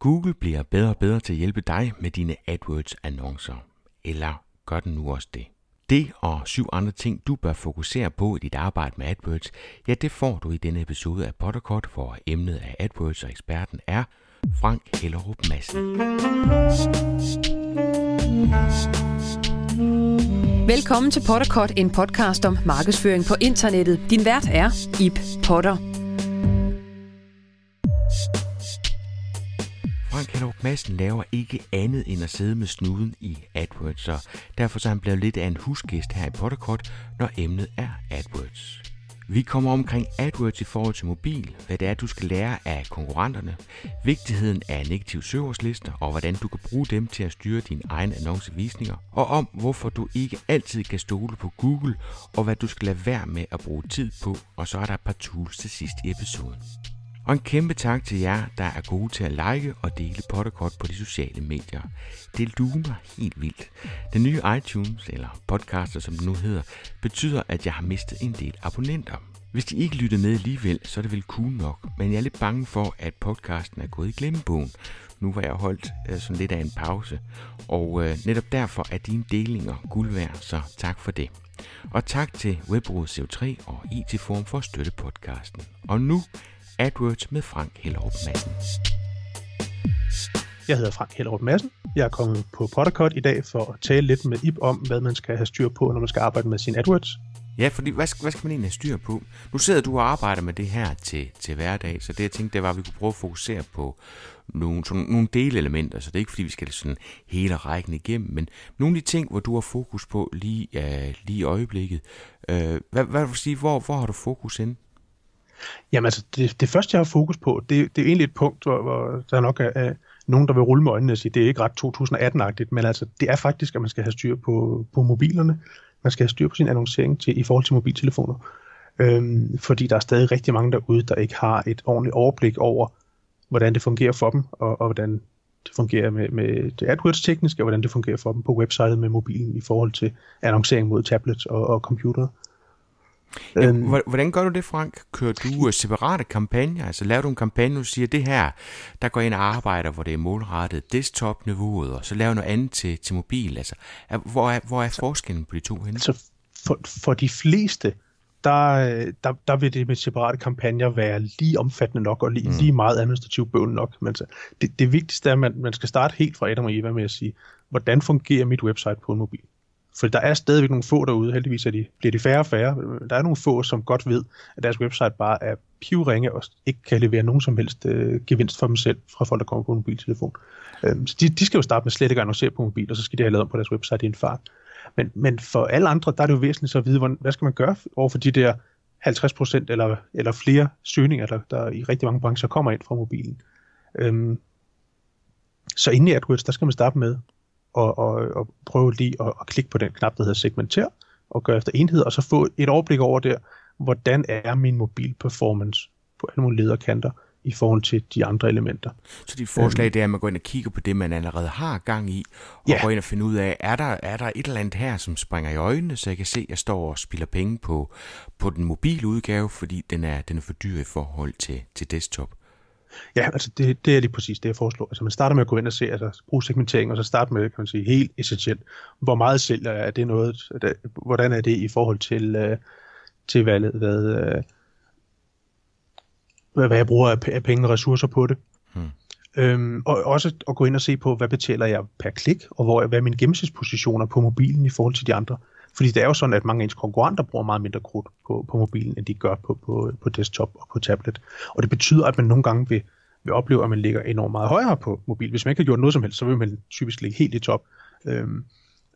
Google bliver bedre og bedre til at hjælpe dig med dine AdWords-annoncer. Eller gør den nu også det? Det og syv andre ting, du bør fokusere på i dit arbejde med AdWords, ja, det får du i denne episode af Potterkort, hvor emnet af AdWords og eksperten er Frank Hellerup Madsen. Velkommen til Potterkort, en podcast om markedsføring på internettet. Din vært er Ip Potter. Frank Hellerup Madsen laver ikke andet end at sidde med snuden i AdWords, så derfor er han blevet lidt af en husgæst her i Potterkort, når emnet er AdWords. Vi kommer omkring AdWords i forhold til mobil, hvad det er, du skal lære af konkurrenterne, vigtigheden af negative søgeordslister og hvordan du kan bruge dem til at styre dine egne annoncevisninger, og om hvorfor du ikke altid kan stole på Google, og hvad du skal lade være med at bruge tid på, og så er der et par tools til sidst i episoden. Og en kæmpe tak til jer, der er gode til at like og dele Potterkort på de sociale medier. Det luner helt vildt. Den nye iTunes, eller podcaster som det nu hedder, betyder, at jeg har mistet en del abonnenter. Hvis de ikke lytter med alligevel, så er det vel cool nok, men jeg er lidt bange for, at podcasten er gået i glemmebogen. Nu var jeg holdt øh, sådan lidt af en pause, og øh, netop derfor er dine delinger guld værd, så tak for det. Og tak til Webrådet CO3 og IT Forum for at støtte podcasten. Og nu AdWords med Frank Hellerup Madsen. Jeg hedder Frank Hellerup Madsen. Jeg er kommet på Pottercut i dag for at tale lidt med Ip om, hvad man skal have styr på, når man skal arbejde med sin AdWords. Ja, fordi hvad skal, hvad skal man egentlig have styr på? Nu sidder du og arbejder med det her til, til hverdag, så det jeg tænkte, det var, at vi kunne prøve at fokusere på nogle, sådan, nogle delelementer, så det er ikke fordi, vi skal sådan hele rækken igennem, men nogle af de ting, hvor du har fokus på lige, uh, lige i øjeblikket. Uh, hvad, hvad vil du sige, hvor, hvor har du fokus ind? Jamen altså, det, det første, jeg har fokus på, det, det er egentlig et punkt, hvor, hvor der nok er, er nogen, der vil rulle med øjnene og sige, det er ikke ret 2018-agtigt, men altså, det er faktisk, at man skal have styr på, på mobilerne. Man skal have styr på sin annoncering til, i forhold til mobiltelefoner. Øhm, fordi der er stadig rigtig mange derude, der ikke har et ordentligt overblik over, hvordan det fungerer for dem, og, og hvordan det fungerer med, med det AdWords-tekniske, og hvordan det fungerer for dem på websitet med mobilen i forhold til annoncering mod tablets og, og computer. Ja, øhm. hvordan gør du det, Frank? Kører du øh, separate kampagner? Altså laver du en kampagne, du siger, det her, der går ind og arbejder, hvor det er målrettet desktop-niveauet, og så laver noget andet til, til mobil. Altså, hvor er, hvor er forskellen på de to henne? Så for, for de fleste, der, der, der vil det med separate kampagner være lige omfattende nok, og lige, mm. lige meget administrativt bøvl nok. Men så, det, det vigtigste er, at man, man skal starte helt fra Adam og Eva med at sige, hvordan fungerer mit website på en mobil? For der er stadigvæk nogle få derude, heldigvis er de, bliver de færre og færre. Der er nogle få, som godt ved, at deres website bare er pivringe og ikke kan levere nogen som helst øh, gevinst for dem selv fra folk, der kommer på en mobiltelefon. Øhm, så de, de skal jo starte med slet ikke at annoncere på mobil, og så skal de have lavet om på deres website i en fart. Men, men for alle andre, der er det jo væsentligt så at vide, hvad skal man gøre over for de der 50% eller, eller flere søgninger, der, der i rigtig mange brancher kommer ind fra mobilen. Øhm, så inden i AdWords, der skal man starte med og, og, og prøve lige at, at klikke på den knap, der hedder segmenter, og gøre efter enhed, og så få et overblik over der, hvordan er min mobil performance på alle mulige lederkanter i forhold til de andre elementer. Så dit forslag øhm, det er, at man går ind og kigger på det, man allerede har gang i, og ja. går ind og finder ud af, er der, er der et eller andet her, som springer i øjnene, så jeg kan se, at jeg står og spiller penge på, på den mobile udgave, fordi den er, den er for dyr i forhold til, til desktop. Ja, altså det, det er lige præcis det, jeg foreslår. Altså man starter med at gå ind og se, altså bruge segmentering, og så starte med, kan man sige, helt essentielt. Hvor meget sælger er det noget, der, hvordan er det i forhold til, uh, til valget, hvad, uh, hvad, hvad jeg bruger af penge og ressourcer på det. Hmm. Øhm, og også at gå ind og se på, hvad betaler jeg per klik, og hvor, hvad er mine gennemsnitspositioner på mobilen i forhold til de andre. Fordi det er jo sådan, at mange af ens konkurrenter bruger meget mindre krudt på, på mobilen, end de gør på, på, på desktop og på tablet. Og det betyder, at man nogle gange vil, vil opleve, at man ligger enormt meget højere på mobil. Hvis man ikke har gjort noget som helst, så vil man typisk ligge helt i top. Øhm,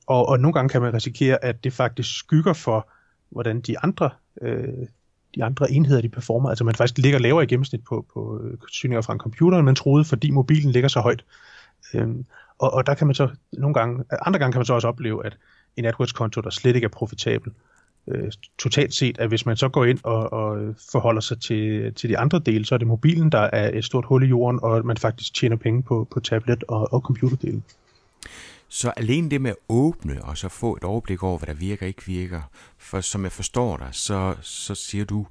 og, og nogle gange kan man risikere, at det faktisk skygger for, hvordan de andre, øh, de andre enheder de performer. Altså man faktisk ligger lavere i gennemsnit på, på øh, syninger fra en computer, end man troede, fordi mobilen ligger så højt. Øhm, og, og der kan man så nogle gange, andre gange kan man så også opleve, at en AdWords-konto, der slet ikke er profitabel. Øh, totalt set, at hvis man så går ind og, og forholder sig til, til de andre dele, så er det mobilen, der er et stort hul i jorden, og man faktisk tjener penge på, på tablet og, og computerdelen. Så alene det med at åbne og så få et overblik over, hvad der virker og ikke virker, for som jeg forstår dig, så, så siger du,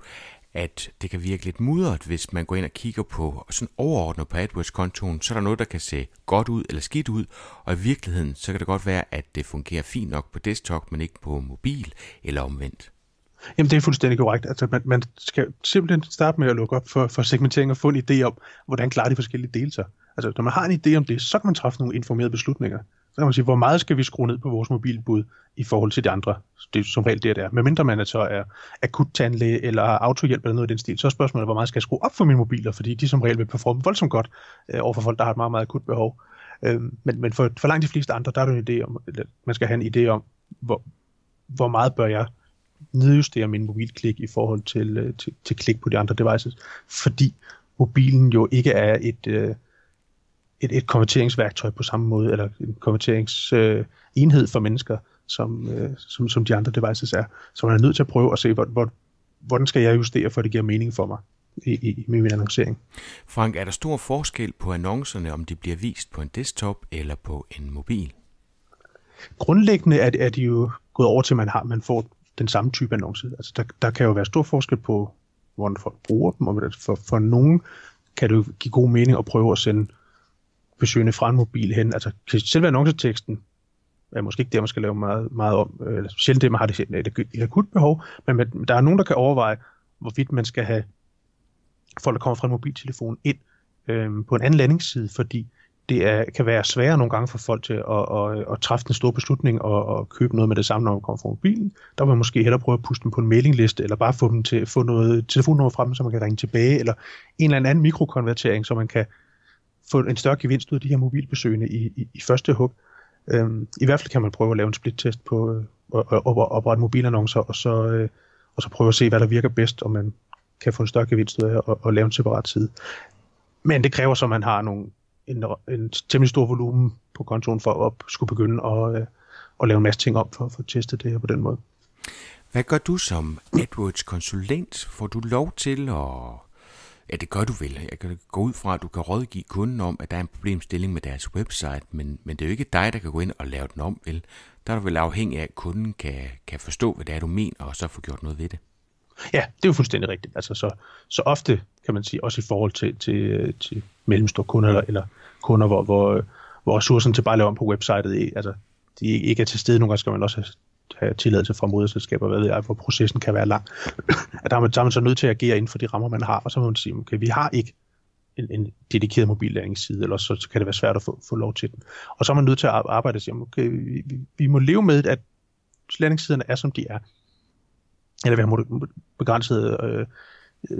at det kan virke lidt mudret, hvis man går ind og kigger på sådan overordnet på AdWords-kontoen, så er der noget, der kan se godt ud eller skidt ud, og i virkeligheden, så kan det godt være, at det fungerer fint nok på desktop, men ikke på mobil eller omvendt. Jamen, det er fuldstændig korrekt. Altså, man, man skal simpelthen starte med at lukke op for, for segmentering og få en idé om, hvordan klarer de forskellige dele sig. Altså, når man har en idé om det, så kan man træffe nogle informerede beslutninger. Så kan man sige, hvor meget skal vi skrue ned på vores mobilbud i forhold til de andre. Det er som regel det, det er. Medmindre man så er akut tandlæge eller autohjælp eller noget i den stil, så er spørgsmålet, hvor meget skal jeg skrue op for mine mobiler, fordi de som regel vil performe voldsomt godt øh, over for folk, der har et meget, meget akut behov. Øh, men, men for, for langt de fleste andre, der er det en idé om, eller man skal have en idé om, hvor, hvor meget bør jeg nedjustere min mobilklik i forhold til, øh, til, til klik på de andre devices, fordi mobilen jo ikke er et, øh, et, et konverteringsværktøj på samme måde, eller en konverteringsenhed øh, for mennesker, som, øh, som, som de andre devices er. Så man er nødt til at prøve at se, hvor, hvor, hvordan skal jeg justere, for det giver mening for mig i, i, i min annoncering. Frank, er der stor forskel på annoncerne, om de bliver vist på en desktop eller på en mobil? Grundlæggende er, er de jo gået over til, at man, har, man får den samme type annonce. Altså der, der kan jo være stor forskel på, hvordan folk bruger dem, og for, for nogen kan det jo give god mening at prøve at sende besøgende fra en mobil hen. Altså selve annonceteksten er måske ikke det, man skal lave meget, meget om. Øh, eller sjældent det, man har det, et, et akut behov, men der er nogen, der kan overveje, hvorvidt man skal have folk, der kommer fra en mobiltelefon ind øh, på en anden landingsside, fordi det er, kan være sværere nogle gange for folk til at, at, at træffe en stor beslutning og, at købe noget med det samme, når man kommer fra mobilen. Der vil man måske hellere prøve at puste dem på en mailingliste, eller bare få dem til at få noget telefonnummer fra dem, så man kan ringe tilbage, eller en eller anden mikrokonvertering, så man kan få en større gevinst ud af de her mobilbesøgende i, i, i første hug. Øhm, I hvert fald kan man prøve at lave en split-test på øh, at oprette mobilannoncer, og så, øh, og så prøve at se, hvad der virker bedst, og man kan få en større gevinst ud af at, at lave en separat side. Men det kræver så, at man har nogle en, en temmelig stor volumen på kontoen for at skulle begynde at, øh, at lave en masse ting op for, for at teste det her på den måde. Hvad gør du som AdWords-konsulent? Får du lov til at... Ja, det gør du vel. Jeg kan gå ud fra, at du kan rådgive kunden om, at der er en problemstilling med deres website, men, men det er jo ikke dig, der kan gå ind og lave den om, vel? Der er du vel afhængig af, at kunden kan, kan forstå, hvad det er, du mener, og så få gjort noget ved det. Ja, det er jo fuldstændig rigtigt. Altså, så, så ofte, kan man sige, også i forhold til, til, til mellemstore kunder, eller, eller kunder, hvor, hvor, hvor ressourcerne til bare at lave om på websitet, altså, de ikke er til stede. Nogle gange skal man også Øh, have, tilladelse fra moderselskaber, hvad ved jeg, hvor processen kan være lang. at der, er man, der er man så nødt til at agere inden for de rammer, man har, og så må man sige, okay, vi har ikke en, en dedikeret mobillæringsside, eller så, så kan det være svært at få, få lov til den. Og så er man nødt til at arbejde og sige, okay, vi, vi, vi må leve med, at læringssiderne er, som de er eller vi har begrænset øh, øh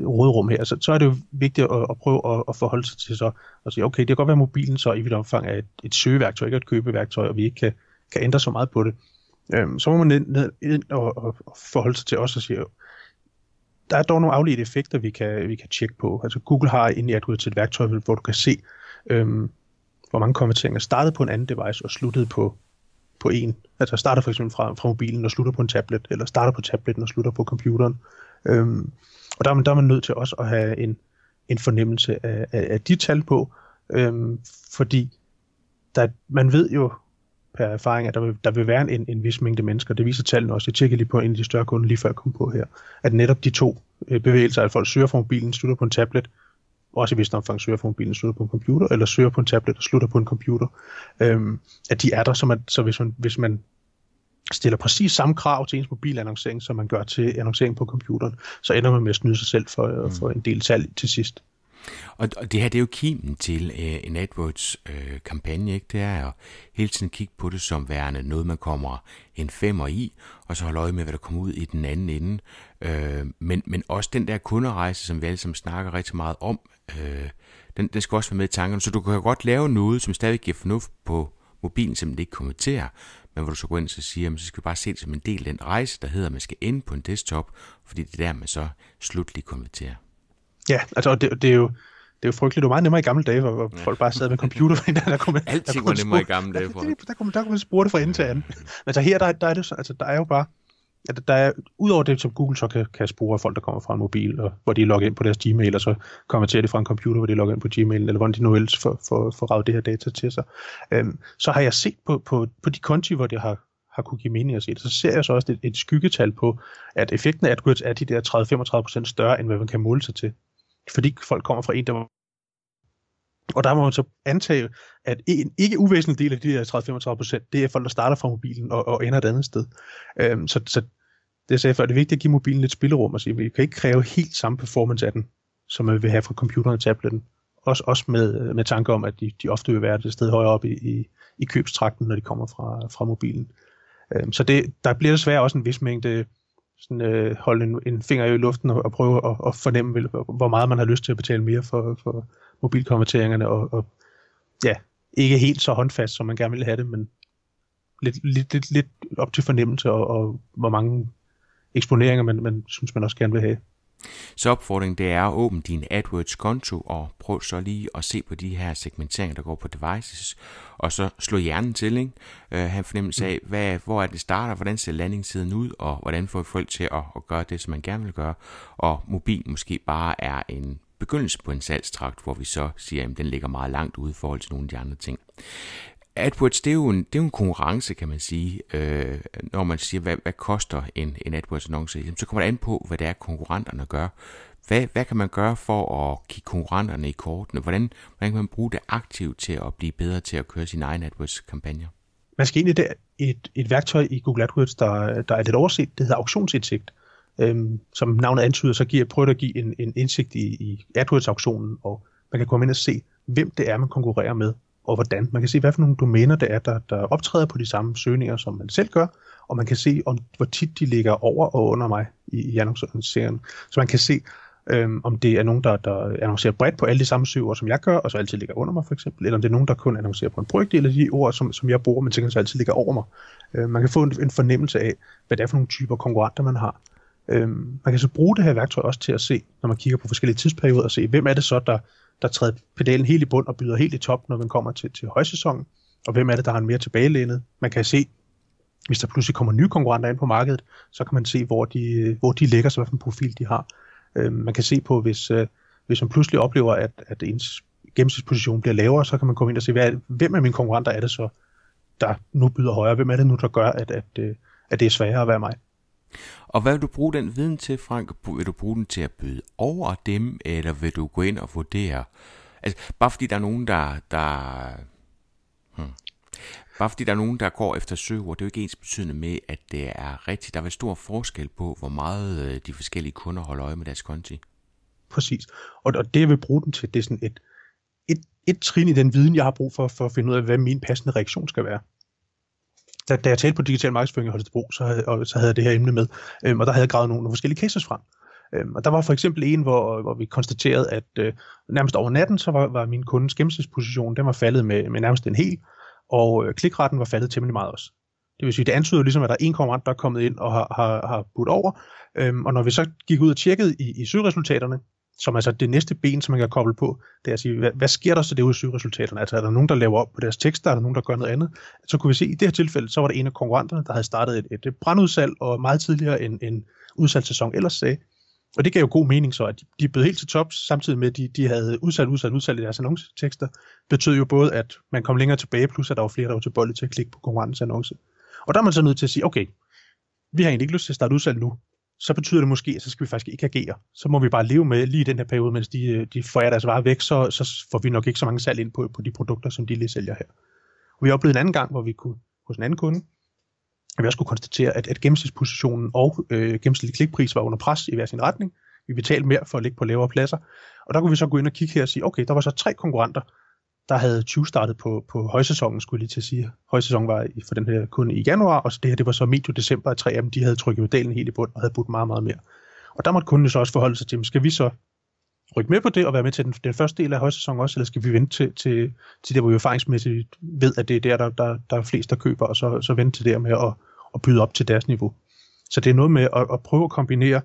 rådrum her, så, så er det jo vigtigt at, at prøve at, at forholde sig til så, og sige, okay, det kan godt være, at mobilen så i vidt omfang er et, et søgeværktøj, ikke et købeværktøj, og vi ikke kan, kan ændre så meget på det. Øhm, så må man ind, ind og, og, og forholde sig til os og sige, der er dog nogle afledte effekter, vi kan, vi kan tjekke på. Altså Google har inde i AdWords et værktøj, hvor du kan se, øhm, hvor mange konverteringer startede på en anden device og sluttede på, på en. Altså starter for eksempel fra, fra mobilen og slutter på en tablet, eller starter på tabletten og slutter på computeren. Øhm, og der er, man, der er man nødt til også at have en, en fornemmelse af, af, af de tal på, øhm, fordi der, man ved jo per erfaring, at der vil, der vil være en, en vis mængde mennesker. Det viser tallene også. Jeg tjekker lige på en af de større kunder, lige før jeg kom på her. At netop de to øh, bevægelser, at folk søger fra mobilen, slutter på en tablet, også i vist omfang søger på mobilen, slutter på en computer, eller søger på en tablet og slutter på en computer, øhm, at de er der, så, man, så hvis, man, hvis man stiller præcis samme krav til ens mobilannoncering, som man gør til annoncering på computeren, så ender man med at snyde sig selv for, mm. for en del salg til sidst. Og, og det her, det er jo kimen til øh, en AdWords-kampagne, øh, ikke? Det er at hele tiden kigge på det som værende noget, man kommer en femmer i, og så holde øje med, hvad der kommer ud i den anden ende. Øh, men, men også den der kunderejse, som vi alle sammen snakker rigtig meget om, øh, den, den skal også være med i tankerne. Så du kan godt lave noget, som stadig giver fornuft på mobilen, som det ikke kommenterer, men hvor du så går ind og siger, så skal vi bare se det som en del af den rejse, der hedder, at man skal ende på en desktop, fordi det er der, man så slutligt konverterer. Ja, altså det, det er jo det er jo frygteligt. Det var meget nemmere i gamle dage, hvor ja. folk bare sad med computer. der, der kunne man, Alting der var nemmere i gamle dage. For. Der, der, kunne, der kunne man spore det fra ende til anden. Men så her, der, der, er det, altså, der er jo bare, at der er, udover det, som Google så kan, kan spore folk, der kommer fra en mobil, og hvor de logger ind på deres Gmail, og så kommer til det fra en computer, hvor de logger ind på Gmail, eller hvordan de nu ellers får, får, får ravet det her data til sig. Øhm, så har jeg set på, på, på de konti, hvor det har, har kunne give mening at se det, så ser jeg så også et, et skyggetal på, at effekten af AdWords er de der 30-35% større, end hvad man kan måle sig til. Fordi folk kommer fra en, der og der må man så antage, at en ikke uvæsentlig del af de der 30-35%, det er folk, der starter fra mobilen og, og ender et andet sted. Øhm, så, så det sagde før, det er vigtigt at give mobilen lidt spillerum og sige, vi kan ikke kræve helt samme performance af den, som man vil have fra computeren og tabletten. Også, også med, øh, med tanke om, at de, de ofte vil være et sted højere op i, i, i købstrakten, når de kommer fra, fra mobilen. Øhm, så det, der bliver desværre også en vis mængde sådan, øh, holde en, en finger i luften og, og prøve at, at fornemme, hvor meget man har lyst til at betale mere for, for mobilkonverteringerne, og, og ja, ikke helt så håndfast, som man gerne ville have det, men lidt, lidt, lidt, lidt op til fornemmelse, og, og hvor mange eksponeringer man, man synes, man også gerne vil have. Så opfordringen det er at åbne din AdWords-konto og prøv så lige at se på de her segmenteringer, der går på devices, og så slå hjernen til, ikke? Uh, have fornemmelse af, hvad, hvor er det starter, hvordan ser landingssiden ud, og hvordan får vi folk til at, at gøre det, som man gerne vil gøre, og mobil måske bare er en begyndelse på en salgstrakt, hvor vi så siger, at den ligger meget langt ude i forhold til nogle af de andre ting. AdWords, det er jo en, det er jo en konkurrence, kan man sige. Øh, når man siger, hvad, hvad koster en, en AdWords-annonce, så kommer det an på, hvad det er, konkurrenterne gør. Hvad, hvad kan man gøre for at kigge konkurrenterne i kortene? Hvordan, hvordan kan man bruge det aktivt til at blive bedre til at køre sin egen AdWords-kampagner? Man skal egentlig et, et værktøj i Google AdWords, der, der er lidt overset, det hedder auktionsindsigt. Øhm, som navnet antyder, så giver, prøver at give en, en indsigt i, i AdWords-auktionen, og man kan komme ind og se, hvem det er, man konkurrerer med og hvordan. Man kan se, hvad for nogle domæner det er, der, der optræder på de samme søgninger, som man selv gør, og man kan se, om, hvor tit de ligger over og under mig i, i annonceringen. Så man kan se, øhm, om det er nogen, der, der annoncerer bredt på alle de samme syv ord, som jeg gør, og så altid ligger under mig for eksempel, eller om det er nogen, der kun annoncerer på en brygdel af de ord, som, som jeg bruger, men tænker så altid ligger over mig. Øh, man kan få en, en fornemmelse af, hvad det er for nogle typer konkurrenter, man har. Øhm, man kan så bruge det her værktøj også til at se, når man kigger på forskellige tidsperioder, og se, hvem er det så, der, der træder pedalen helt i bund og byder helt i top, når man kommer til, til højsæsonen, og hvem er det, der har en mere tilbagelænet. Man kan se, hvis der pludselig kommer nye konkurrenter ind på markedet, så kan man se, hvor de, hvor de ligger, så hvilken profil de har. Øh, man kan se på, hvis, øh, hvis man pludselig oplever, at, at ens gennemsnitsposition bliver lavere, så kan man komme ind og se, hvad, hvem af mine konkurrenter er det så, der nu byder højere? Hvem er det nu, der gør, at, at, øh, at det er sværere at være mig? Og hvad vil du bruge den viden til, Frank? Vil du bruge den til at byde over dem, eller vil du gå ind og vurdere? Altså, bare fordi der er nogen, der... der hmm. Bare fordi der er nogen, der går efter søger, det er jo ikke ens betydende med, at det er rigtigt. Der er vel stor forskel på, hvor meget øh, de forskellige kunder holder øje med deres konti. Præcis. Og, og det, jeg vil bruge den til, det er sådan et, et, et trin i den viden, jeg har brug for, for at finde ud af, hvad min passende reaktion skal være da, da jeg talte på digital markedsføring i Holstebro, så havde, og, så havde jeg det her emne med, øhm, og der havde jeg gravet nogle, nogle forskellige cases frem. Øhm, og der var for eksempel en, hvor, hvor vi konstaterede, at øh, nærmest over natten, så var, var min kundes gennemsnitsposition, den var faldet med, med nærmest en hel, og øh, klikretten var faldet temmelig meget også. Det vil sige, det antyder ligesom, at der er en konkurrent, der er kommet ind og har, har, har budt over. Øhm, og når vi så gik ud og tjekkede i, i søgeresultaterne, som altså det næste ben, som man kan koble på, det er at sige, hvad, hvad sker der så det ud i søgeresultaterne? Altså er der nogen, der laver op på deres tekster, er der nogen, der gør noget andet? Så kunne vi se, at i det her tilfælde, så var der en af konkurrenterne, der havde startet et, et brandudsalg, og meget tidligere end en udsalgssæson ellers sagde. Og det gav jo god mening så, at de, de blev helt til tops, samtidig med, at de, de havde udsat, udsat, udsat i deres annoncetekster, betød jo både, at man kom længere tilbage, plus at der var flere, der var til bolde til at klikke på konkurrentens annonce. Og der er man så nødt til at sige, okay, vi har egentlig ikke lyst til at starte udsalg nu, så betyder det måske, at så skal vi faktisk ikke agere. Så må vi bare leve med lige i den her periode, mens de, øh, de får deres varer væk, så, så får vi nok ikke så mange salg ind på, på de produkter, som de lige sælger her. Og vi har oplevet en anden gang, hvor vi kunne hos en anden kunde, at vi også kunne konstatere, at, at gennemsnitspositionen og øh, gennemsnitlig klikpris var under pres i hver sin retning. Vi betalte mere for at ligge på lavere pladser. Og der kunne vi så gå ind og kigge her og sige, okay, der var så tre konkurrenter, der havde 20 startet på, på højsæsonen, skulle jeg lige til at sige. Højsæsonen var for den her kunde i januar, og så det her det var så medio december, at tre af dem de havde trykket modellen helt i bund og havde budt meget, meget mere. Og der måtte kunden så også forholde sig til, skal vi så rykke med på det og være med til den, den første del af højsæsonen også, eller skal vi vente til, til, til det, hvor vi erfaringsmæssigt ved, at det er der, der, der, der er flest, der køber, og så, så vente til det med at, at byde op til deres niveau. Så det er noget med at, at prøve at kombinere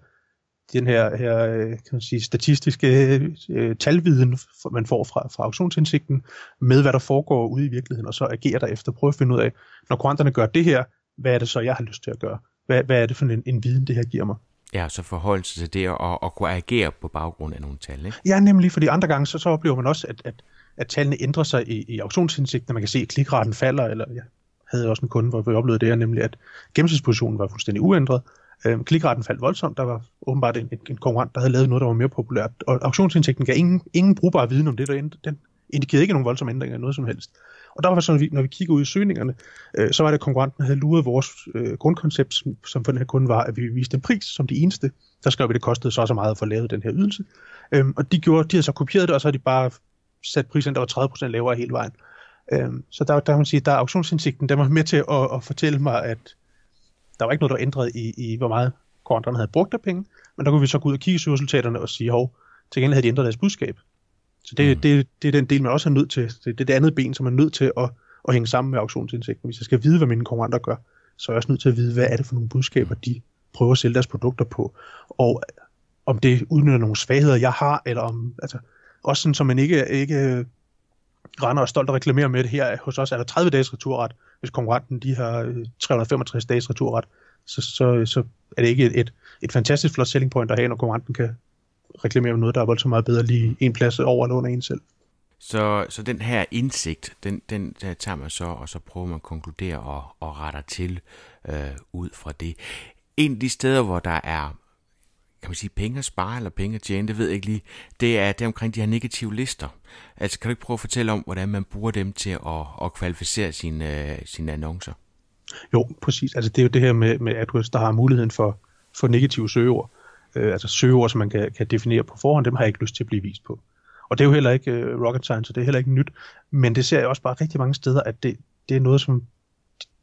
den her, her øh, kan man sige, statistiske øh, talviden, man får fra, fra auktionsindsigten, med hvad der foregår ude i virkeligheden, og så agerer der efter. Prøve at finde ud af, når kuranterne gør det her, hvad er det så, jeg har lyst til at gøre? Hvad, hvad er det for en, en viden, det her giver mig? Ja, så forholde sig til det og, og kunne agere på baggrund af nogle tal, ikke? Ja, nemlig, fordi andre gange, så, så oplever man også, at, at, at tallene ændrer sig i, i auktionsindsigten, man kan se, at klikraten falder, eller ja, havde også en kunde, hvor vi oplevede det her, nemlig at gennemsnitspositionen var fuldstændig uændret. Øh, klikretten faldt voldsomt. Der var åbenbart en, en konkurrent, der havde lavet noget, der var mere populært. Og auktionsindtægten gav ingen, ingen brugbar viden om det. Der, den indikerede ikke nogen voldsomme ændringer noget som helst. Og der var sådan, når vi, når vi kigger ud i søgningerne, øh, så var det, at konkurrenten havde luret vores øh, grundkoncept, som, som for den her kunde var, at vi viste en pris som det eneste. Der skrev vi, at det kostede så så meget at få lavet den her ydelse. Øhm, og de, gjorde, de havde så kopieret det, og så havde de bare sat prisen, der var 30% lavere hele vejen. Øhm, så der, der kan man sige, der er auktionsindsigten, der var med til at, at fortælle mig, at der var ikke noget, der ændret i, i hvor meget konkurrenterne havde brugt af penge, men der kunne vi så gå ud og kigge i resultaterne og sige, hov, til gengæld havde de ændret deres budskab. Så det, mm. det, det er den del, man også er nødt til. Det, det er det andet ben, som man er nødt til at, at hænge sammen med auktionsindsigten. Hvis jeg skal vide, hvad mine konkurrenter gør, så er jeg også nødt til at vide, hvad er det for nogle budskaber, de prøver at sælge deres produkter på. Og om det udnytter nogle svagheder, jeg har, eller om, altså, også sådan, så man ikke, ikke render og stolt og reklamerer med det her. Hos os er der 30 dages returret. Hvis konkurrenten de har øh, 365 dages returret, så, så, så er det ikke et, et, et fantastisk flot selling point at have, når konkurrenten kan reklamere med noget, der er voldsomt meget bedre lige en plads over eller under en selv. Så, så den her indsigt, den, den der tager man så, og så prøver man at konkludere og, og retter til øh, ud fra det. En af de steder, hvor der er kan man sige, penge at spare eller penge at tjene, det ved jeg ikke lige, det er, det omkring de her negative lister. Altså kan du ikke prøve at fortælle om, hvordan man bruger dem til at, at kvalificere sine, øh, sine annoncer? Jo, præcis. Altså det er jo det her med, med AdWords, der har muligheden for, for negative søgeord. Øh, altså søgeord, som man kan, kan definere på forhånd, dem har jeg ikke lyst til at blive vist på. Og det er jo heller ikke øh, rocket science, og det er heller ikke nyt. Men det ser jeg også bare rigtig mange steder, at det, det er noget, som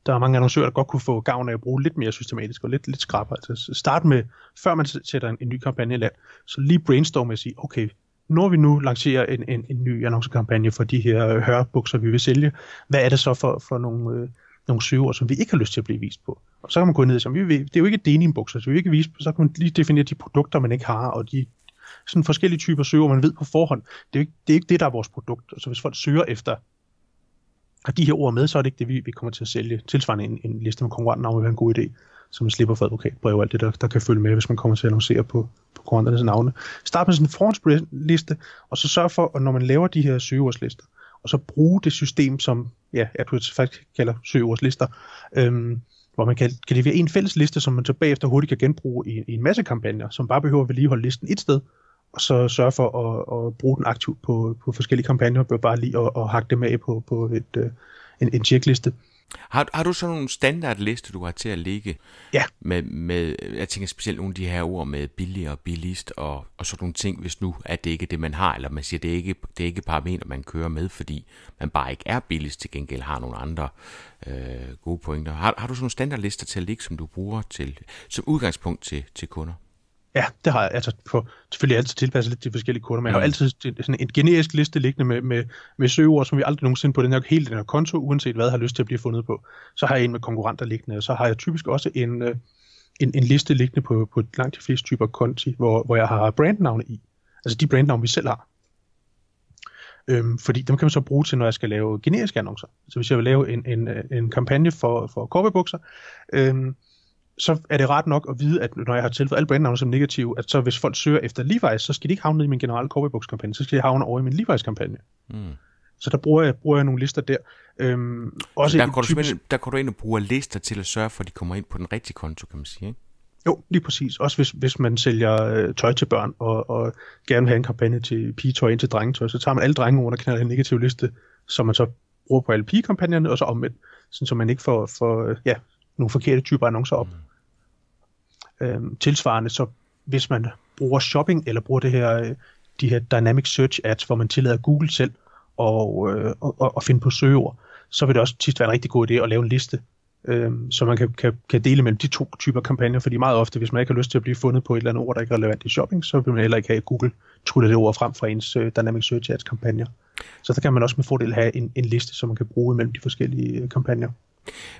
der er mange annoncører, der godt kunne få gavn af at bruge lidt mere systematisk og lidt, lidt skrabere. Altså start med, før man sætter en, en ny kampagne i land, så lige brainstorm og sige, okay, når vi nu lancerer en, en, en ny annoncekampagne for de her øh, hørbukser, vi vil sælge, hvad er det så for, for nogle, øh, nogle søgeord, som vi ikke har lyst til at blive vist på? Og så kan man gå ned og sige, vi, det er jo ikke denimbukser, så vi vil ikke vise, på, så kan man lige definere de produkter, man ikke har, og de sådan forskellige typer søger, man ved på forhånd. Det er, ikke, det er ikke det, der er vores produkt. Så altså, hvis folk søger efter har de her ord med, så er det ikke det, vi, vi kommer til at sælge. Tilsvarende en, en liste med konkurrenter vil være en god idé, så man slipper for advokatbrev og alt det, der, der kan følge med, hvis man kommer til at annoncere på, på konkurrenternes navne. Start med sådan en forhåndsliste, og så sørg for, at når man laver de her søgeordslister, og så bruge det system, som ja, AdWords faktisk kalder søgeordslister, øhm, hvor man kan, kan levere en fælles liste, som man så bagefter hurtigt kan genbruge i, i en masse kampagner, som bare behøver at vedligeholde listen et sted, og så sørge for at, at bruge den aktivt på, på forskellige kampagner, og bare lige at, at hakke dem af på, på et, uh, en, en checkliste. Har, har du så nogle standardliste, du har til at ligge? Ja. Med, med, jeg tænker specielt nogle af de her ord med billig og billigst, og, og sådan nogle ting, hvis nu at det ikke er det, man har, eller man siger, det er ikke, det er ikke parametre, man kører med, fordi man bare ikke er billigst, til gengæld har nogle andre øh, gode pointer. Har, har du sådan nogle standardlister til at ligge, som du bruger til, som udgangspunkt til, til kunder? Ja, det har jeg. Altså, på, selvfølgelig altid tilpasset lidt til forskellige kunder, men jeg har altid sådan en generisk liste liggende med, med, med søgeord, som vi aldrig nogensinde på den her, hele den her konto, uanset hvad har lyst til at blive fundet på. Så har jeg en med konkurrenter liggende, og så har jeg typisk også en, øh, en, en liste liggende på, på langt de fleste typer konti, hvor, hvor jeg har brandnavne i. Altså de brandnavne, vi selv har. Øhm, fordi dem kan man så bruge til, når jeg skal lave generiske annoncer. Så hvis jeg vil lave en, en, en kampagne for, for korpebukser, øhm, så er det ret nok at vide, at når jeg har tilføjet alle brandnavne som negative, at så hvis folk søger efter Levi's, så skal de ikke havne i min generelle cowboybox-kampagne, så skal de havne over i min Levi's-kampagne. Mm. Så der bruger jeg, bruger jeg nogle lister der. Øhm, også der, går typisk... du der går du ind og bruger lister til at sørge for, at de kommer ind på den rigtige konto, kan man sige, ikke? Jo, lige præcis. Også hvis, hvis man sælger øh, tøj til børn, og, og gerne vil have en kampagne til pigetøj ind til drengetøj, så tager man alle drenge under knalder en negativ liste, som man så bruger på alle pigekampagnerne, og så omvendt, sådan, så man ikke får, får ja, nogle forkerte typer annoncer op. Mm. Øhm, tilsvarende, så hvis man bruger shopping, eller bruger det her, øh, de her dynamic search ads, hvor man tillader Google selv og, øh, og, og finde på søgeord, så vil det også tit være en rigtig god idé at lave en liste, øh, så man kan, kan, kan dele mellem de to typer kampagner, fordi meget ofte, hvis man ikke har lyst til at blive fundet på et eller andet ord, der ikke er relevant i shopping, så vil man heller ikke have, Google tryller det ord frem fra ens øh, Dynamic Search Ads kampagner. Så der kan man også med fordel have en, en liste, som man kan bruge mellem de forskellige øh, kampagner.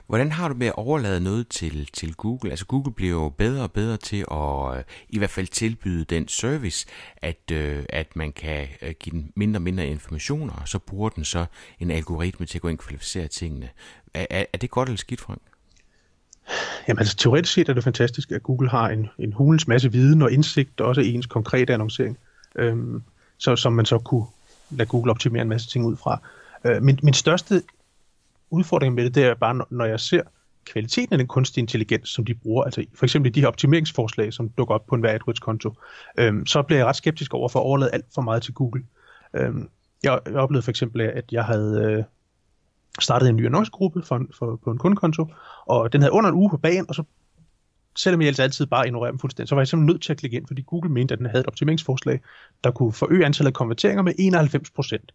Hvordan har du med at overlade noget til, til Google? Altså Google bliver jo bedre og bedre til at øh, i hvert fald tilbyde den service, at, øh, at man kan øh, give den mindre og mindre informationer, og så bruger den så en algoritme til at gå ind og kvalificere tingene. Er, er, er det godt eller skidt, Frank? Jamen altså teoretisk set er det fantastisk, at Google har en, en hulens masse viden og indsigt, også også ens konkrete annoncering, øhm, så, som man så kunne lade Google optimere en masse ting ud fra. Øh, min, min største udfordringen med det, det er bare, når jeg ser kvaliteten af den kunstige intelligens, som de bruger, altså for eksempel de her optimeringsforslag, som dukker op på en hver AdWords-konto, øhm, så bliver jeg ret skeptisk over for at overlade alt for meget til Google. Øhm, jeg, jeg oplevede for eksempel, at jeg havde øh, startet en ny annoncegruppe for, for, på en kundekonto, og den havde under en uge på bagen, og så selvom jeg altså altid bare ignorerer dem fuldstændig, så var jeg simpelthen nødt til at klikke ind, fordi Google mente, at den havde et optimeringsforslag, der kunne forøge antallet af konverteringer med 91 procent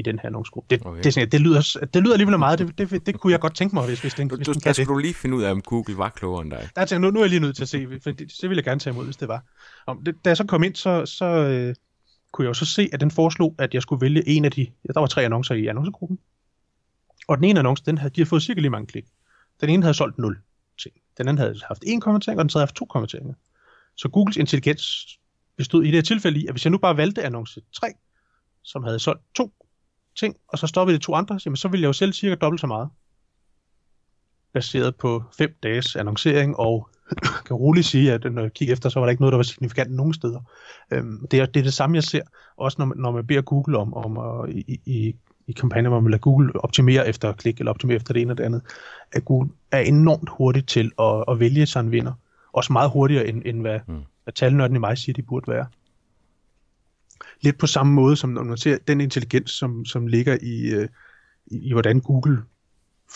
i den her annoncegruppe. Det, okay. det, det, det, lyder, det lyder alligevel meget. Det, det, det kunne jeg godt tænke mig, hvis, hvis den, du, hvis du, den kan skulle du lige finde ud af, om Google var klogere end dig. Der tænkte, nu, nu er jeg lige nødt til at se, for det, det ville jeg gerne tage imod, hvis det var. Om det, da jeg så kom ind, så, så øh, kunne jeg jo så se, at den foreslog, at jeg skulle vælge en af de, ja, der var tre annoncer i annoncegruppen, og den ene annonce, den havde, de havde fået cirka lige mange klik. Den ene havde solgt 0 ting. Den anden havde haft en kommentering, og den tredje havde haft to kommenteringer. Så Googles intelligens bestod i det her tilfælde i, at hvis jeg nu bare valgte annonce 3, som havde solgt to ting, og så stoppede de to andre, jamen så ville jeg jo selv cirka dobbelt så meget. Baseret på fem dages annoncering, og kan roligt sige, at når jeg kigger efter, så var der ikke noget, der var signifikant nogen steder. Øhm, det, er, det er det samme, jeg ser, også når man, når man beder Google om, om at, i, i, i kampagner, hvor man lader Google optimere efter klik, eller optimere efter det ene og det andet, at Google er enormt hurtigt til at, at vælge sig en vinder. Også meget hurtigere, end, end hvad, mm. hvad talnørden i mig siger, de burde være lidt på samme måde, som når man ser den intelligens, som, som ligger i, øh, i, i, hvordan Google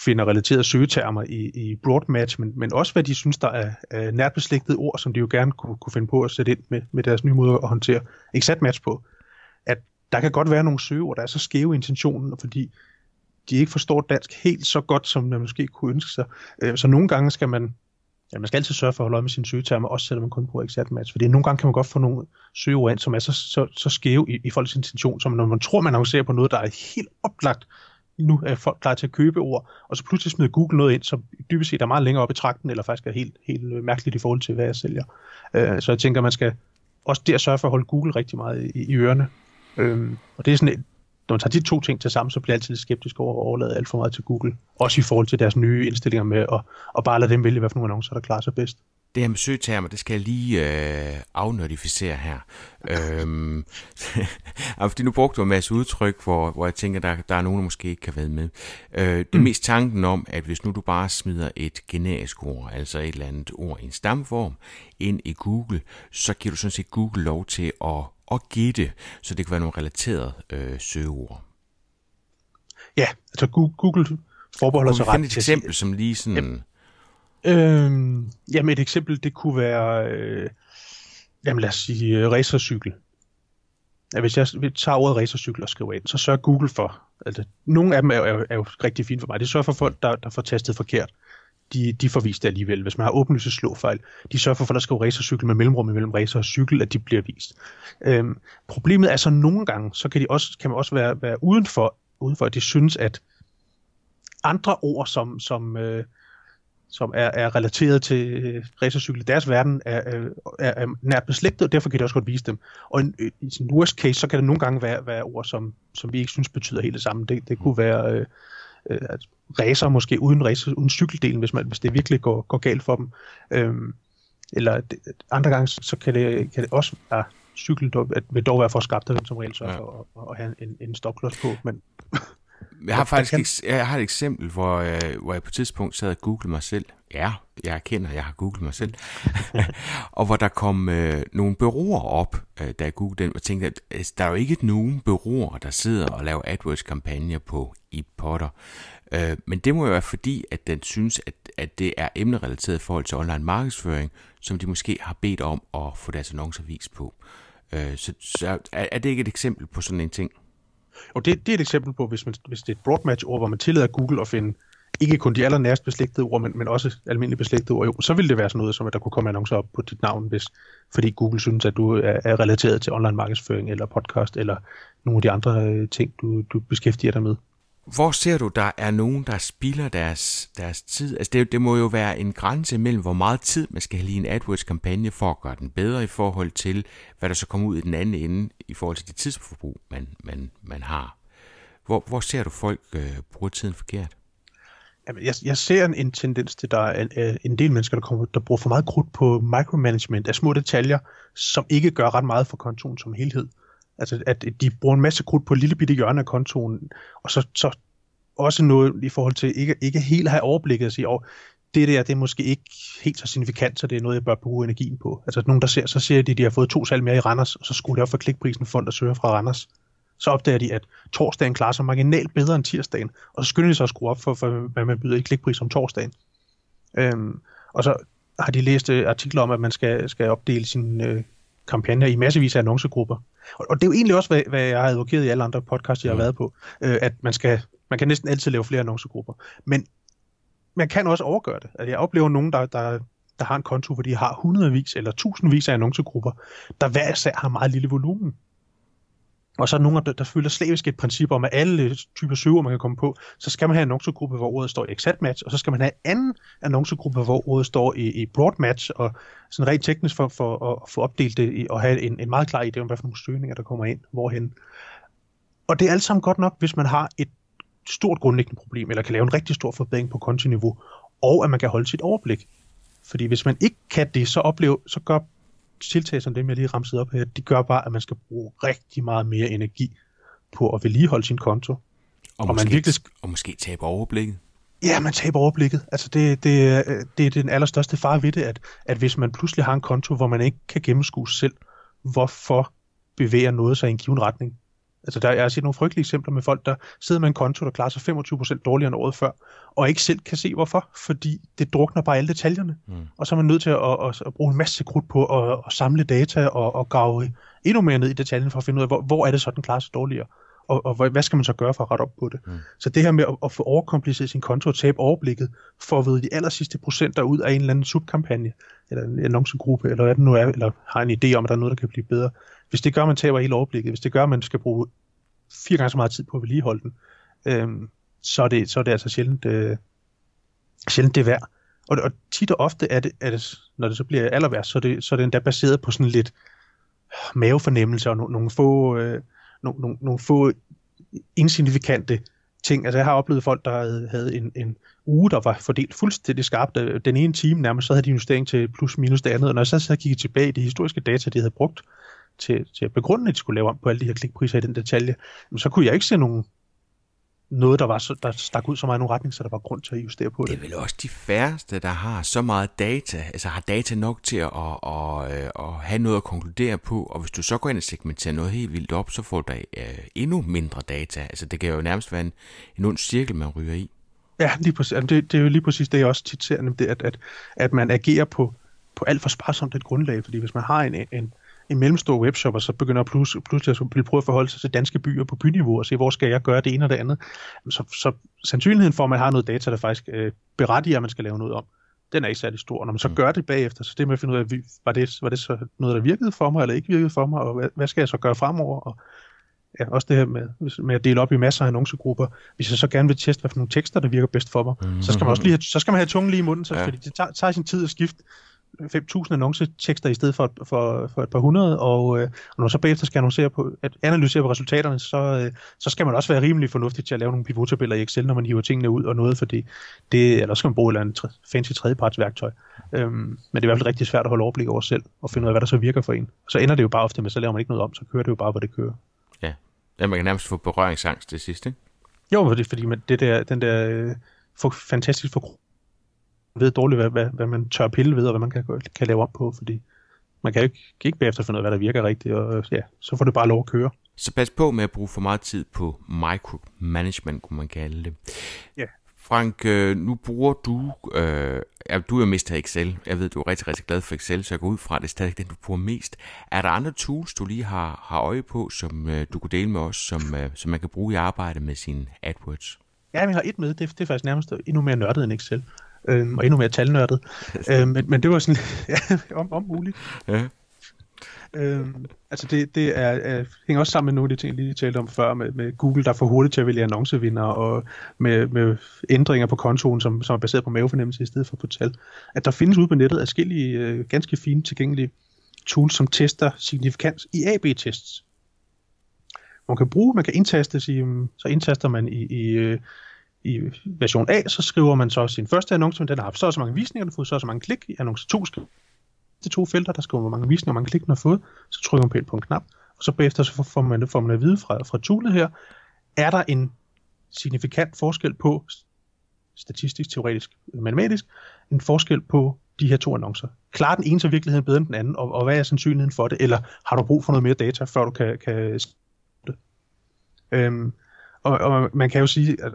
finder relaterede søgetermer i, i broad match, men, men også hvad de synes, der er, er nært beslægtede ord, som de jo gerne kunne, kunne finde på at sætte ind med, med deres nye måde at håndtere exact match på. At der kan godt være nogle søgeord, der er så skæve intentionen, fordi de ikke forstår dansk helt så godt, som man måske kunne ønske sig. Øh, så nogle gange skal man ja, man skal altid sørge for at holde øje med sine søgetermer, også selvom man kun bruger exact match. Fordi nogle gange kan man godt få nogle søgeord ind, som er så, så, så skæve i, i folks intention, som når man tror, man annoncerer på noget, der er helt oplagt, nu er folk klar til at købe ord, og så pludselig smider Google noget ind, som dybest set er meget længere op i trakten, eller faktisk er helt, helt øh, mærkeligt i forhold til, hvad jeg sælger. Uh, så jeg tænker, man skal også der sørge for at holde Google rigtig meget i, i ørerne. Øhm, og det er sådan et, når man tager de to ting til sammen, så bliver jeg altid skeptisk over at overlade alt for meget til Google. Også i forhold til deres nye indstillinger med at, at bare lade dem vælge, hvad for nogle annoncer, der klarer sig bedst. Det her med søgetermer, det skal jeg lige øh, afnotificere her. øhm, fordi nu brugte du en masse udtryk, hvor, hvor jeg tænker, der, der er nogen, der måske ikke kan være med. Øh, det er mm. mest tanken om, at hvis nu du bare smider et generisk ord, altså et eller andet ord i en stamform, ind i Google, så giver du sådan set Google lov til at og gætte, så det kan være nogle relaterede øh, søgeord. Ja, altså Google forbeholder sig ret til et eksempel, som lige sådan... Øhm, jamen et eksempel, det kunne være, øh, jamen lad os sige, øh, racercykel. Ja, hvis jeg tager ordet racercykel og skriver ind, så sørger Google for, altså nogle af dem er, er, er jo rigtig fint for mig, det sørger for folk, der, der får tastet forkert de, de får vist det alligevel. Hvis man har åbenlyse slåfejl, de sørger for, at der skal racercykel med mellemrum mellem racer og cykel, at de bliver vist. Øhm, problemet er så nogle gange, så kan, de også, kan man også være, være udenfor, udenfor, at de synes, at andre ord, som, som, øh, som er, er relateret til øh, racercykel i deres verden, er, er, er nært beslægtet, og derfor kan de også godt vise dem. Og øh, i, i sin worst case, så kan det nogle gange være, være ord, som, som vi ikke synes betyder helt det samme. Det, det kunne være... Øh, øh, racer måske uden, racer, uden cykeldelen, hvis, man, hvis det virkelig går, går galt for dem. Øhm, eller det, andre gange, så kan det, kan det også være cykel, der vil dog være for skabt, at som regel sørger ja. for at, at have en, en stopklods på, men... Jeg har faktisk kan... jeg har et eksempel, hvor, jeg, hvor jeg på et tidspunkt sad og googlede mig selv. Ja, jeg erkender, at jeg har googlet mig selv. og hvor der kom øh, nogle bureauer op, øh, da jeg googlede den, og tænkte, at altså, der er jo ikke nogen bureauer, der sidder og laver AdWords-kampagner på i Potter. Øh, men det må jo være fordi, at den synes, at, at det er emnerelateret i forhold til online markedsføring, som de måske har bedt om at få deres annoncer vist på. Øh, så så er, er det ikke et eksempel på sådan en ting? Og det, det er et eksempel på, hvis, man, hvis det er et broadmatch-ord, hvor man tillader Google at finde ikke kun de allernærest beslægtede ord, men, men også almindelige beslægtede ord, jo, så ville det være sådan noget, som at der kunne komme annoncer op på dit navn, hvis, fordi Google synes, at du er, er relateret til online markedsføring, eller podcast, eller nogle af de andre øh, ting, du, du beskæftiger dig med. Hvor ser du, der er nogen, der spilder deres, deres tid? Altså det, det må jo være en grænse mellem, hvor meget tid man skal have i en AdWords-kampagne for at gøre den bedre i forhold til, hvad der så kommer ud i den anden ende i forhold til det tidsforbrug, man, man, man har. Hvor, hvor ser du folk øh, bruger tiden forkert? Jamen, jeg, jeg ser en, en tendens til, at der er en, en del mennesker, der, kommer, der bruger for meget krudt på micromanagement af små detaljer, som ikke gør ret meget for kontoen som helhed. Altså, at de bruger en masse krudt på et lille bitte hjørne af kontoen, og så, så også noget i forhold til ikke, ikke helt have overblikket og sige, oh, det der, det er måske ikke helt så signifikant, så det er noget, jeg bør bruge energien på. Altså nogen, der ser, så ser de, at de har fået to salg mere i Randers, og så skulle det op for klikprisen fond, der søger fra Randers. Så opdager de, at torsdagen klarer sig marginalt bedre end tirsdagen, og så skynder de sig at skrue op for, for hvad man byder i klikpris om torsdagen. Øhm, og så har de læst øh, artikler om, at man skal, skal opdele sine øh, kampagner i massevis af annoncegrupper. Og, og det er jo egentlig også, hvad, hvad jeg har advokeret i alle andre podcasts, jeg har mm. været på, øh, at man skal man kan næsten altid lave flere annoncegrupper. Men man kan også overgøre det. Altså, jeg oplever nogen, der, der, der har en konto, hvor de har hundredvis eller tusindvis af annoncegrupper, der hver især har meget lille volumen. Og så er nogle, nogen, der, der følger slavisk et princip om, at alle typer søger, man kan komme på, så skal man have en annoncegruppe, hvor ordet står i exact match, og så skal man have en anden annoncegruppe, hvor ordet står i, i broad match, og sådan rent teknisk for, for at få opdelt det og have en, en meget klar idé om, hvad for nogle søgninger, der kommer ind, hvorhen. Og det er alt sammen godt nok, hvis man har et stort grundlæggende problem, eller kan lave en rigtig stor forbedring på kontiniveau, og at man kan holde sit overblik. Fordi hvis man ikke kan det, så, oplever, så gør tiltag som dem, jeg lige ramsede op her, de gør bare, at man skal bruge rigtig meget mere energi på at vedligeholde sin konto. Og, og, måske, man virkelig... og måske tabe overblikket. Ja, man taber overblikket. Altså det, det, det er den allerstørste far ved det, at, at hvis man pludselig har en konto, hvor man ikke kan gennemskue selv, hvorfor bevæger noget sig i en given retning, Altså der, jeg har set nogle frygtelige eksempler med folk, der sidder med en konto, der klarer sig 25% dårligere end året før, og ikke selv kan se hvorfor, fordi det drukner bare alle detaljerne. Mm. Og så er man nødt til at, at, at bruge en masse krudt på at, at samle data og, og grave endnu mere ned i detaljen for at finde ud af, hvor, hvor er det så, den klarer sig dårligere. Og, og hvad skal man så gøre for at rette op på det? Mm. Så det her med at, at få overkompliceret sin konto og tabe overblikket, for at vide de aller sidste procenter ud af en eller anden subkampagne, eller en annoncegruppe, eller hvad det nu er, eller har en idé om, at der er noget, der kan blive bedre, hvis det gør, at man taber hele overblikket, hvis det gør, at man skal bruge fire gange så meget tid på at vedligeholde den, øh, så, er det, så er det altså sjældent, øh, sjældent det værd. Og, og tit og ofte er det, er det, når det så bliver aller værst, så er det, så er det endda baseret på sådan lidt mavefornemmelse og no, nogle få, øh, no, no, nogle få insignifikante ting. Altså jeg har oplevet folk, der havde, havde en, en uge, der var fordelt fuldstændig skarpt. Øh, den ene time nærmest, så havde de justering til plus minus det andet. Og når jeg så havde kigget tilbage i de historiske data, de havde brugt, til, til at begrunde, at de skulle lave om på alle de her klikpriser i den detalje, så kunne jeg ikke se nogen noget, der, var så, der stak ud så meget i nogen retning, så der var grund til at justere på det. Det er vel også de færreste, der har så meget data, altså har data nok til at, at, at, at have noget at konkludere på, og hvis du så går ind og segmenterer noget helt vildt op, så får du uh, endnu mindre data. Altså det kan jo nærmest være en, en ond cirkel, man ryger i. Ja, lige præcis. Det, det er jo lige præcis det, jeg også tit ser, det, at, at, at man agerer på, på alt for sparsomt et grundlag, fordi hvis man har en, en, en mellemstor webshop, og så begynder plus, pludselig at prøve at forholde sig til danske byer på byniveau, og se, hvor skal jeg gøre det ene og det andet, så, så sandsynligheden for, at man har noget data, der faktisk øh, berettiger, at man skal lave noget om, den er ikke særlig stor. Når man så mm. gør det bagefter, så det med at finde ud af, var det, var det så noget, der virkede for mig, eller ikke virkede for mig, og hvad, hvad skal jeg så gøre fremover? Og ja, også det her med, med at dele op i masser af annoncegrupper. Hvis jeg så gerne vil teste, hvad for nogle tekster, der virker bedst for mig, mm. så skal man også lige have, så skal man have tungen lige i munden, så, ja. fordi det tager, tager sin tid at skifte 5.000 annoncetekster i stedet for, for, for et par hundrede, og, øh, og når man så bagefter skal annoncere på, at analysere på resultaterne, så, øh, så skal man også være rimelig fornuftig til at lave nogle pivottabeller i Excel, når man hiver tingene ud og noget, fordi det, eller skal man bruge et eller andet fancy tredjepartsværktøj. Øhm, men det er i hvert fald rigtig svært at holde overblik over selv, og finde ud af, hvad der så virker for en. Så ender det jo bare ofte med, så laver man ikke noget om, så kører det jo bare, hvor det kører. Ja, ja man kan nærmest få berøringsangst det sidste, Jo, fordi, fordi man, det der, den der øh, for, fantastisk for ved dårligt, hvad, hvad, hvad man tør pille ved, og hvad man kan, kan lave om på, fordi man kan jo ikke, kan ikke bagefter finde ud af, hvad der virker rigtigt, og ja, så får det bare lov at køre. Så pas på med at bruge for meget tid på micromanagement, kunne man kalde det. Ja. Frank, øh, nu bruger du, øh, ja, du er mest af Excel. Jeg ved, du er rigtig, rigtig glad for Excel, så jeg går ud fra, at det er stadig den, du bruger mest. Er der andre tools, du lige har, har øje på, som øh, du kunne dele med os, som, øh, som man kan bruge i arbejde med sin AdWords? Ja, vi har et med. Det, det er faktisk nærmest endnu mere nørdet end Excel øh, og endnu mere talnørdet. øh, men, men det var sådan, ja, om, om muligt. Ja. Øh, altså det, det er, er, hænger også sammen med nogle af de ting, jeg lige talte om før, med, med Google, der får hurtigt til at vælge annoncevinder, og med, med ændringer på kontoen, som, som er baseret på mavefornemmelse i stedet for på tal. At der findes ude på nettet adskillige øh, ganske fine tilgængelige tools, som tester signifikans i AB-tests. Man kan bruge, man kan indtaste, så indtaster man i, i øh, i version A, så skriver man så sin første annonce, den har haft så og så mange visninger, den har fået så og så mange klik. I annonce 2 skriver de to felter, der skriver, hvor mange visninger og mange klik den har fået. Så trykker man på en knap, og så bagefter så får man, får man at vide fra, fra toolet her, er der en signifikant forskel på, statistisk, teoretisk, matematisk, en forskel på de her to annoncer. Klarer den ene så virkeligheden bedre end den anden, og, og hvad er sandsynligheden for det? Eller har du brug for noget mere data, før du kan, kan det? Øhm, og, og man kan jo sige, at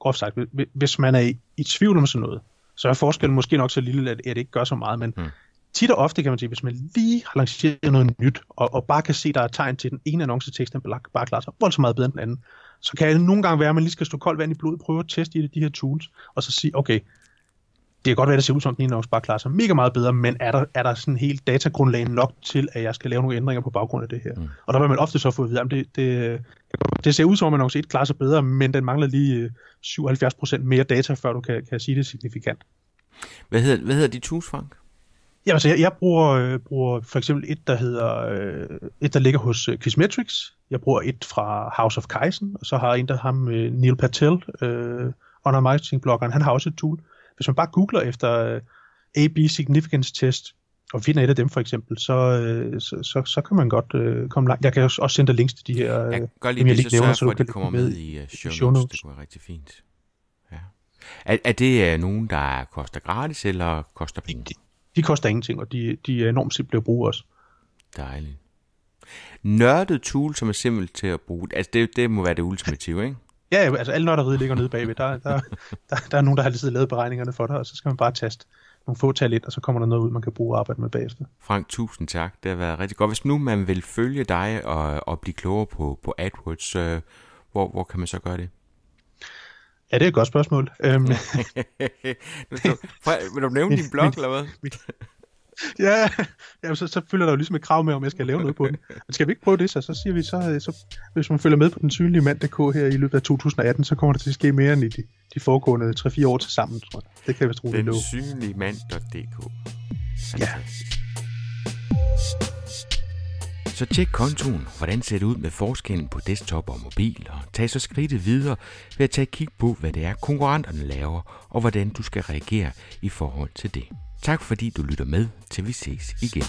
groft sagt, hvis man er i, i tvivl om sådan noget, så er forskellen måske nok så lille, at, at det ikke gør så meget, men mm. tit og ofte kan man sige, hvis man lige har lanceret noget nyt, og, og bare kan se, der er tegn til, den ene annoncetekst bare klarer sig voldsomt meget bedre end den anden, så kan det nogle gange være, at man lige skal stå koldt vand i blodet, prøve at teste i de her tools, og så sige, okay, det kan godt være, at det ser ud som, den annonce bare klarer sig mega meget bedre, men er der, er der sådan helt datagrundlag nok til, at jeg skal lave nogle ændringer på baggrund af det her? Mm. Og der vil man ofte så få at vide, at det, det, det ser ud som, at annonce 1 klarer sig bedre, men den mangler lige 77% mere data, før du kan, kan sige det signifikant. Hvad hedder, hvad hedder de tools, Frank? Ja, altså jeg, jeg bruger, øh, bruger for eksempel et, der hedder øh, et, der ligger hos øh, Quizmetrics. Jeg bruger et fra House of Kaizen, og så har en, der ham øh, Neil Patel, øh, under marketing-bloggeren, han har også et tool. Hvis man bare googler efter øh, AB Significance Test, og finder et af dem for eksempel, så, øh, så, så, så kan man godt øh, komme langt. Jeg kan også sende dig links til de her, øh, jeg gør lige det, jeg så nævner, så for, at de kommer med, med i show, show notes. Det kunne være rigtig fint. Ja. Er, er det uh, nogen, der koster gratis, eller koster penge? De, de koster ingenting, og de, de er enormt simple at bruge også. Dejligt. Nørdet tool, som er simpelt til at bruge, altså det, det må være det ultimative, ikke? Ja, altså alle nørderiet ligger nede bagved. Der, der, der, der er nogen, der har altid lavet beregningerne for dig, og så skal man bare taste nogle få tal ind, og så kommer der noget ud, man kan bruge og arbejde med bagefter. Frank, tusind tak. Det har været rigtig godt. Hvis nu man vil følge dig og, og blive klogere på, på AdWords, øh, hvor, hvor kan man så gøre det? Ja, det er et godt spørgsmål. Øhm. vil du nævne din blog, eller hvad? ja, ja så, så følger der jo ligesom et krav med, om jeg skal lave noget på den. Men skal vi ikke prøve det, så, så siger vi, så, så hvis man følger med på den synlige mand.dk her i løbet af 2018, så kommer der til at ske mere end i de, de foregående 3-4 år til sammen, tror jeg. Det kan jeg vist roligt love. Den synlige mand.dk. Ja. Så tjek kontoen, hvordan ser det ud med forskellen på desktop og mobil, og tag så skridtet videre ved at tage et kig på, hvad det er, konkurrenterne laver, og hvordan du skal reagere i forhold til det. Tak fordi du lytter med, til vi ses igen.